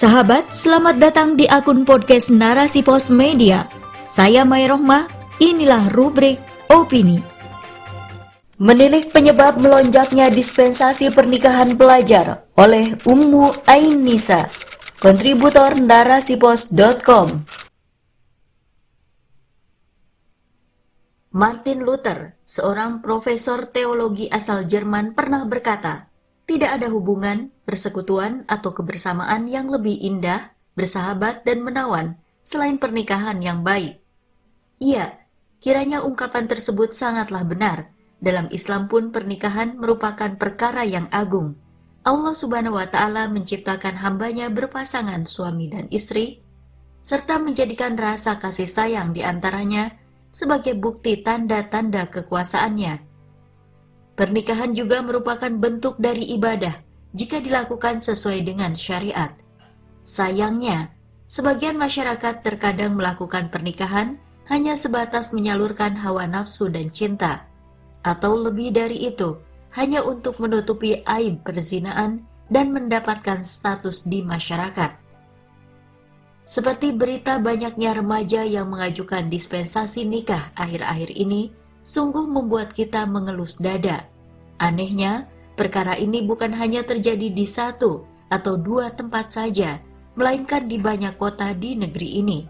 Sahabat, selamat datang di akun podcast Narasi Pos Media. Saya Mai Rohmah, inilah rubrik Opini. Menilik penyebab melonjaknya dispensasi pernikahan pelajar oleh Ummu Ainisa, kontributor narasipos.com. Martin Luther, seorang profesor teologi asal Jerman pernah berkata, tidak ada hubungan, persekutuan, atau kebersamaan yang lebih indah, bersahabat, dan menawan selain pernikahan yang baik. Iya, kiranya ungkapan tersebut sangatlah benar. Dalam Islam pun pernikahan merupakan perkara yang agung. Allah Subhanahu wa Ta'ala menciptakan hambanya berpasangan suami dan istri, serta menjadikan rasa kasih sayang di antaranya sebagai bukti tanda-tanda kekuasaannya Pernikahan juga merupakan bentuk dari ibadah jika dilakukan sesuai dengan syariat. Sayangnya, sebagian masyarakat terkadang melakukan pernikahan hanya sebatas menyalurkan hawa nafsu dan cinta, atau lebih dari itu, hanya untuk menutupi aib perzinaan dan mendapatkan status di masyarakat. Seperti berita banyaknya remaja yang mengajukan dispensasi nikah akhir-akhir ini, sungguh membuat kita mengelus dada. Anehnya, perkara ini bukan hanya terjadi di satu atau dua tempat saja, melainkan di banyak kota di negeri ini.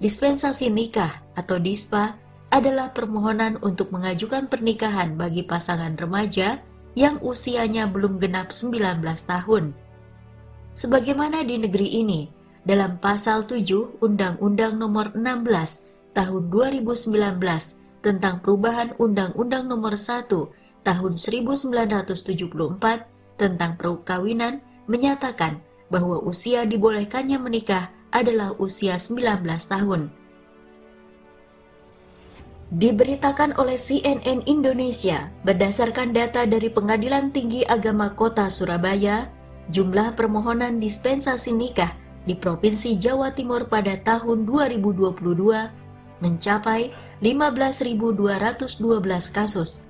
Dispensasi nikah atau dispa adalah permohonan untuk mengajukan pernikahan bagi pasangan remaja yang usianya belum genap 19 tahun. Sebagaimana di negeri ini, dalam pasal 7 Undang-Undang Nomor 16 Tahun 2019 tentang perubahan Undang-Undang Nomor 1 Tahun 1974 tentang perkawinan menyatakan bahwa usia dibolehkannya menikah adalah usia 19 tahun. Diberitakan oleh CNN Indonesia, berdasarkan data dari Pengadilan Tinggi Agama Kota Surabaya, jumlah permohonan dispensasi nikah di Provinsi Jawa Timur pada tahun 2022 mencapai 15.212 kasus.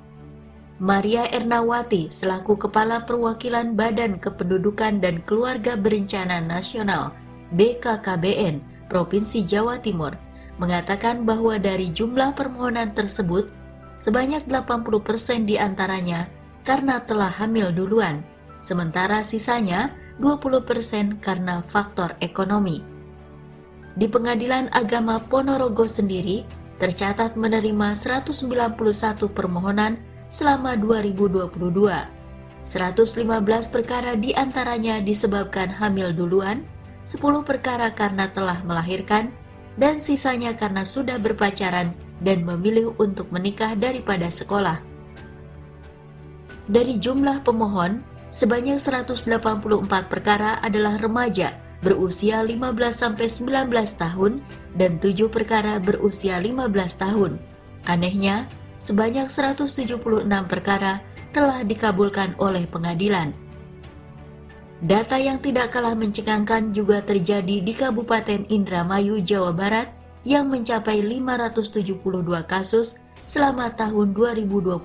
Maria Ernawati selaku Kepala Perwakilan Badan Kependudukan dan Keluarga Berencana Nasional BKKBN Provinsi Jawa Timur mengatakan bahwa dari jumlah permohonan tersebut sebanyak 80% di antaranya karena telah hamil duluan, sementara sisanya 20% karena faktor ekonomi. Di Pengadilan Agama Ponorogo sendiri tercatat menerima 191 permohonan selama 2022. 115 perkara di antaranya disebabkan hamil duluan, 10 perkara karena telah melahirkan, dan sisanya karena sudah berpacaran dan memilih untuk menikah daripada sekolah. Dari jumlah pemohon, sebanyak 184 perkara adalah remaja berusia 15-19 tahun dan 7 perkara berusia 15 tahun. Anehnya, sebanyak 176 perkara telah dikabulkan oleh pengadilan. Data yang tidak kalah mencengangkan juga terjadi di Kabupaten Indramayu, Jawa Barat yang mencapai 572 kasus selama tahun 2022.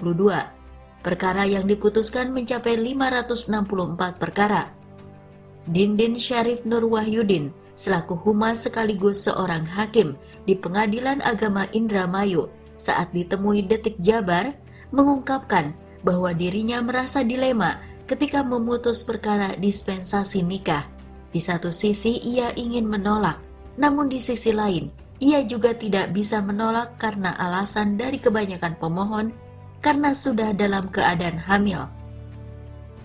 Perkara yang diputuskan mencapai 564 perkara. Dindin Syarif Nur Wahyudin selaku humas sekaligus seorang hakim di Pengadilan Agama Indramayu saat ditemui Detik Jabar mengungkapkan bahwa dirinya merasa dilema ketika memutus perkara dispensasi nikah. Di satu sisi ia ingin menolak, namun di sisi lain ia juga tidak bisa menolak karena alasan dari kebanyakan pemohon karena sudah dalam keadaan hamil.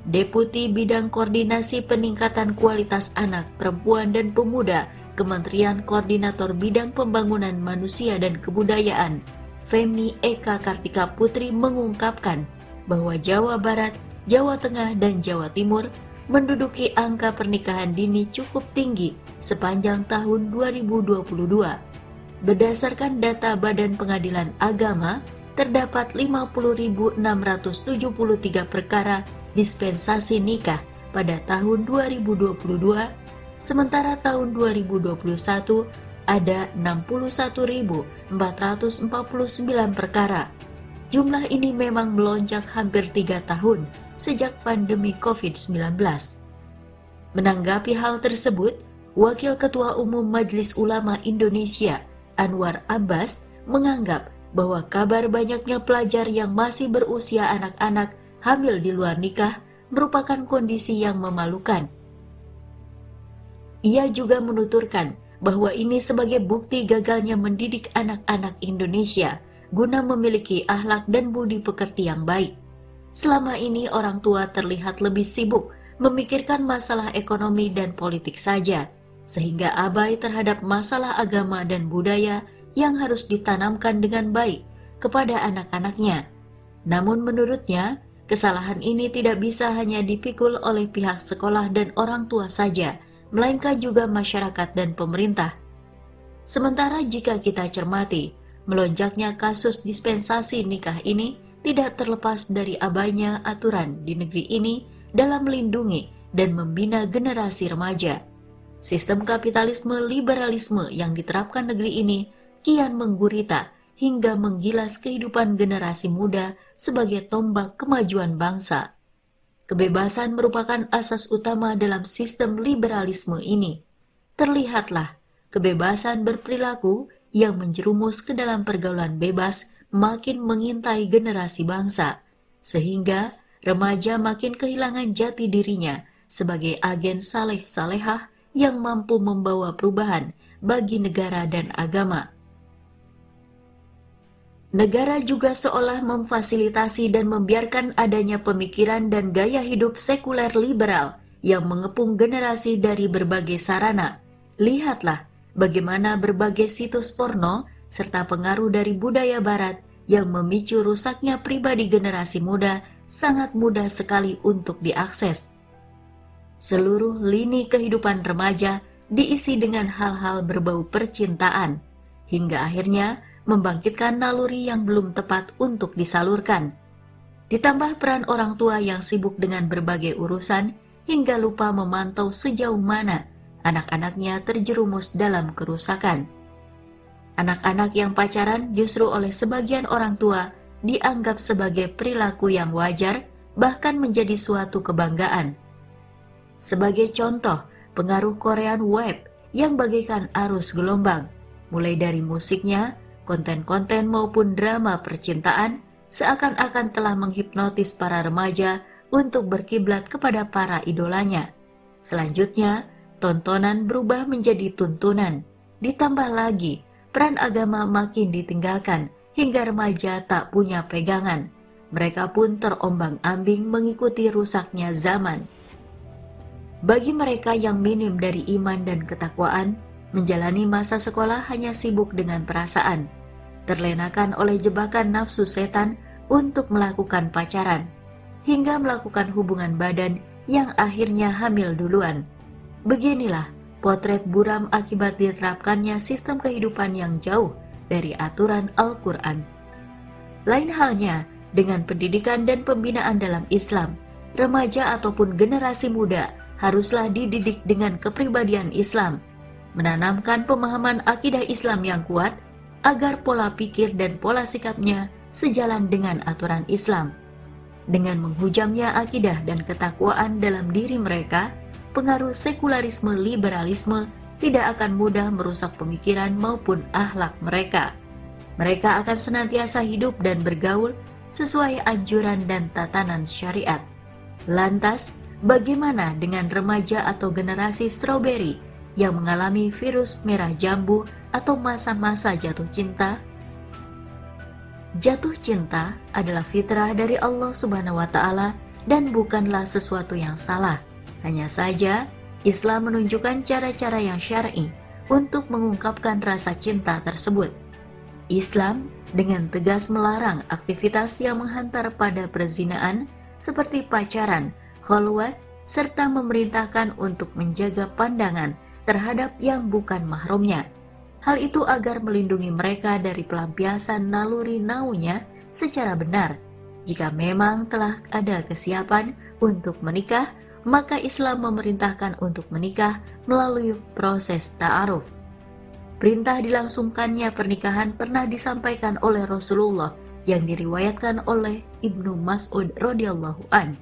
Deputi Bidang Koordinasi Peningkatan Kualitas Anak, Perempuan dan Pemuda, Kementerian Koordinator Bidang Pembangunan Manusia dan Kebudayaan, Femi Eka Kartika Putri mengungkapkan bahwa Jawa Barat, Jawa Tengah, dan Jawa Timur menduduki angka pernikahan dini cukup tinggi sepanjang tahun 2022. Berdasarkan data Badan Pengadilan Agama, terdapat 50.673 perkara dispensasi nikah pada tahun 2022, sementara tahun 2021 ada 61.449 perkara. Jumlah ini memang melonjak hampir tiga tahun sejak pandemi COVID-19. Menanggapi hal tersebut, Wakil Ketua Umum Majelis Ulama Indonesia, Anwar Abbas, menganggap bahwa kabar banyaknya pelajar yang masih berusia anak-anak hamil di luar nikah merupakan kondisi yang memalukan. Ia juga menuturkan bahwa ini sebagai bukti gagalnya mendidik anak-anak Indonesia guna memiliki akhlak dan budi pekerti yang baik. Selama ini orang tua terlihat lebih sibuk memikirkan masalah ekonomi dan politik saja, sehingga abai terhadap masalah agama dan budaya yang harus ditanamkan dengan baik kepada anak-anaknya. Namun menurutnya, kesalahan ini tidak bisa hanya dipikul oleh pihak sekolah dan orang tua saja, melainkan juga masyarakat dan pemerintah. Sementara jika kita cermati, melonjaknya kasus dispensasi nikah ini tidak terlepas dari abainya aturan di negeri ini dalam melindungi dan membina generasi remaja. Sistem kapitalisme liberalisme yang diterapkan negeri ini kian menggurita hingga menggilas kehidupan generasi muda sebagai tombak kemajuan bangsa. Kebebasan merupakan asas utama dalam sistem liberalisme ini. Terlihatlah kebebasan berperilaku yang menjerumus ke dalam pergaulan bebas makin mengintai generasi bangsa, sehingga remaja makin kehilangan jati dirinya sebagai agen saleh-salehah yang mampu membawa perubahan bagi negara dan agama. Negara juga seolah memfasilitasi dan membiarkan adanya pemikiran dan gaya hidup sekuler liberal yang mengepung generasi dari berbagai sarana. Lihatlah bagaimana berbagai situs porno serta pengaruh dari budaya barat yang memicu rusaknya pribadi generasi muda sangat mudah sekali untuk diakses. Seluruh lini kehidupan remaja diisi dengan hal-hal berbau percintaan, hingga akhirnya membangkitkan naluri yang belum tepat untuk disalurkan. Ditambah peran orang tua yang sibuk dengan berbagai urusan hingga lupa memantau sejauh mana anak-anaknya terjerumus dalam kerusakan. Anak-anak yang pacaran justru oleh sebagian orang tua dianggap sebagai perilaku yang wajar, bahkan menjadi suatu kebanggaan. Sebagai contoh, pengaruh Korean Web yang bagaikan arus gelombang, mulai dari musiknya, konten-konten maupun drama percintaan, seakan-akan telah menghipnotis para remaja untuk berkiblat kepada para idolanya. Selanjutnya, tontonan berubah menjadi tuntunan. Ditambah lagi, peran agama makin ditinggalkan hingga remaja tak punya pegangan. Mereka pun terombang-ambing mengikuti rusaknya zaman. Bagi mereka yang minim dari iman dan ketakwaan, menjalani masa sekolah hanya sibuk dengan perasaan, terlenakan oleh jebakan nafsu setan untuk melakukan pacaran, hingga melakukan hubungan badan yang akhirnya hamil duluan. Beginilah potret buram akibat diterapkannya sistem kehidupan yang jauh dari aturan Al-Quran. Lain halnya dengan pendidikan dan pembinaan dalam Islam, remaja ataupun generasi muda haruslah dididik dengan kepribadian Islam, menanamkan pemahaman akidah Islam yang kuat agar pola pikir dan pola sikapnya sejalan dengan aturan Islam. Dengan menghujamnya akidah dan ketakwaan dalam diri mereka, pengaruh sekularisme liberalisme tidak akan mudah merusak pemikiran maupun akhlak mereka. Mereka akan senantiasa hidup dan bergaul sesuai anjuran dan tatanan syariat. Lantas, bagaimana dengan remaja atau generasi stroberi yang mengalami virus merah jambu atau masa-masa jatuh cinta? Jatuh cinta adalah fitrah dari Allah Subhanahu wa taala dan bukanlah sesuatu yang salah. Hanya saja Islam menunjukkan cara-cara yang syar'i untuk mengungkapkan rasa cinta tersebut. Islam dengan tegas melarang aktivitas yang menghantar pada perzinaan seperti pacaran, khalwat, serta memerintahkan untuk menjaga pandangan terhadap yang bukan mahramnya. Hal itu agar melindungi mereka dari pelampiasan naluri naunya secara benar. Jika memang telah ada kesiapan untuk menikah, maka Islam memerintahkan untuk menikah melalui proses ta'aruf. Perintah dilangsungkannya pernikahan pernah disampaikan oleh Rasulullah yang diriwayatkan oleh Ibnu Mas'ud radhiyallahu an.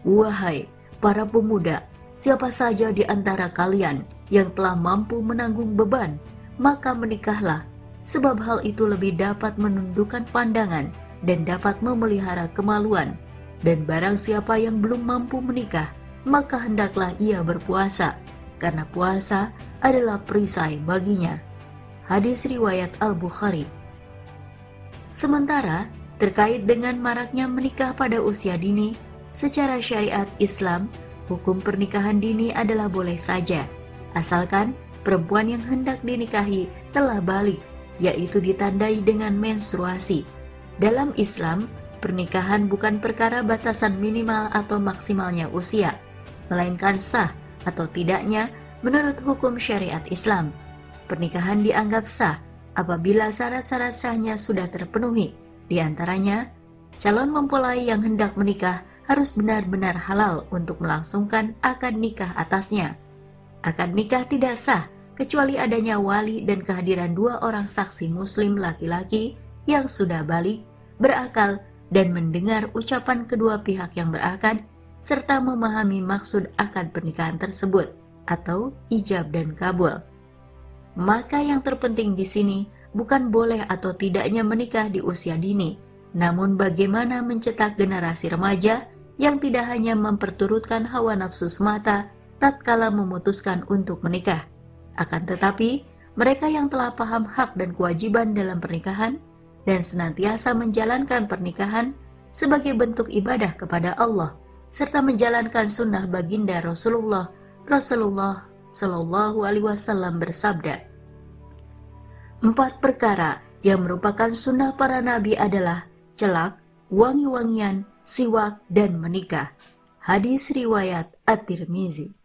Wahai para pemuda, siapa saja di antara kalian yang telah mampu menanggung beban, maka menikahlah, sebab hal itu lebih dapat menundukkan pandangan dan dapat memelihara kemaluan. Dan barang siapa yang belum mampu menikah, maka hendaklah ia berpuasa, karena puasa adalah perisai baginya. Hadis riwayat Al-Bukhari. Sementara terkait dengan maraknya menikah pada usia dini, secara syariat Islam hukum pernikahan dini adalah boleh saja, asalkan perempuan yang hendak dinikahi telah balik, yaitu ditandai dengan menstruasi. Dalam Islam, pernikahan bukan perkara batasan minimal atau maksimalnya usia, melainkan sah atau tidaknya menurut hukum syariat Islam. Pernikahan dianggap sah apabila syarat-syarat sahnya sudah terpenuhi, di antaranya calon mempelai yang hendak menikah harus benar-benar halal untuk melangsungkan akad nikah atasnya. Akad nikah tidak sah kecuali adanya wali dan kehadiran dua orang saksi muslim laki-laki yang sudah balik, berakal, dan mendengar ucapan kedua pihak yang berakad serta memahami maksud akad pernikahan tersebut atau ijab dan kabul. Maka yang terpenting di sini bukan boleh atau tidaknya menikah di usia dini, namun bagaimana mencetak generasi remaja yang tidak hanya memperturutkan hawa nafsu semata tatkala memutuskan untuk menikah. Akan tetapi, mereka yang telah paham hak dan kewajiban dalam pernikahan dan senantiasa menjalankan pernikahan sebagai bentuk ibadah kepada Allah serta menjalankan sunnah baginda Rasulullah Rasulullah Shallallahu Alaihi Wasallam bersabda empat perkara yang merupakan sunnah para nabi adalah celak, wangi-wangian, siwak, dan menikah. Hadis riwayat At-Tirmizi.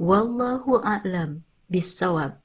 Wallahu a'lam bisawab.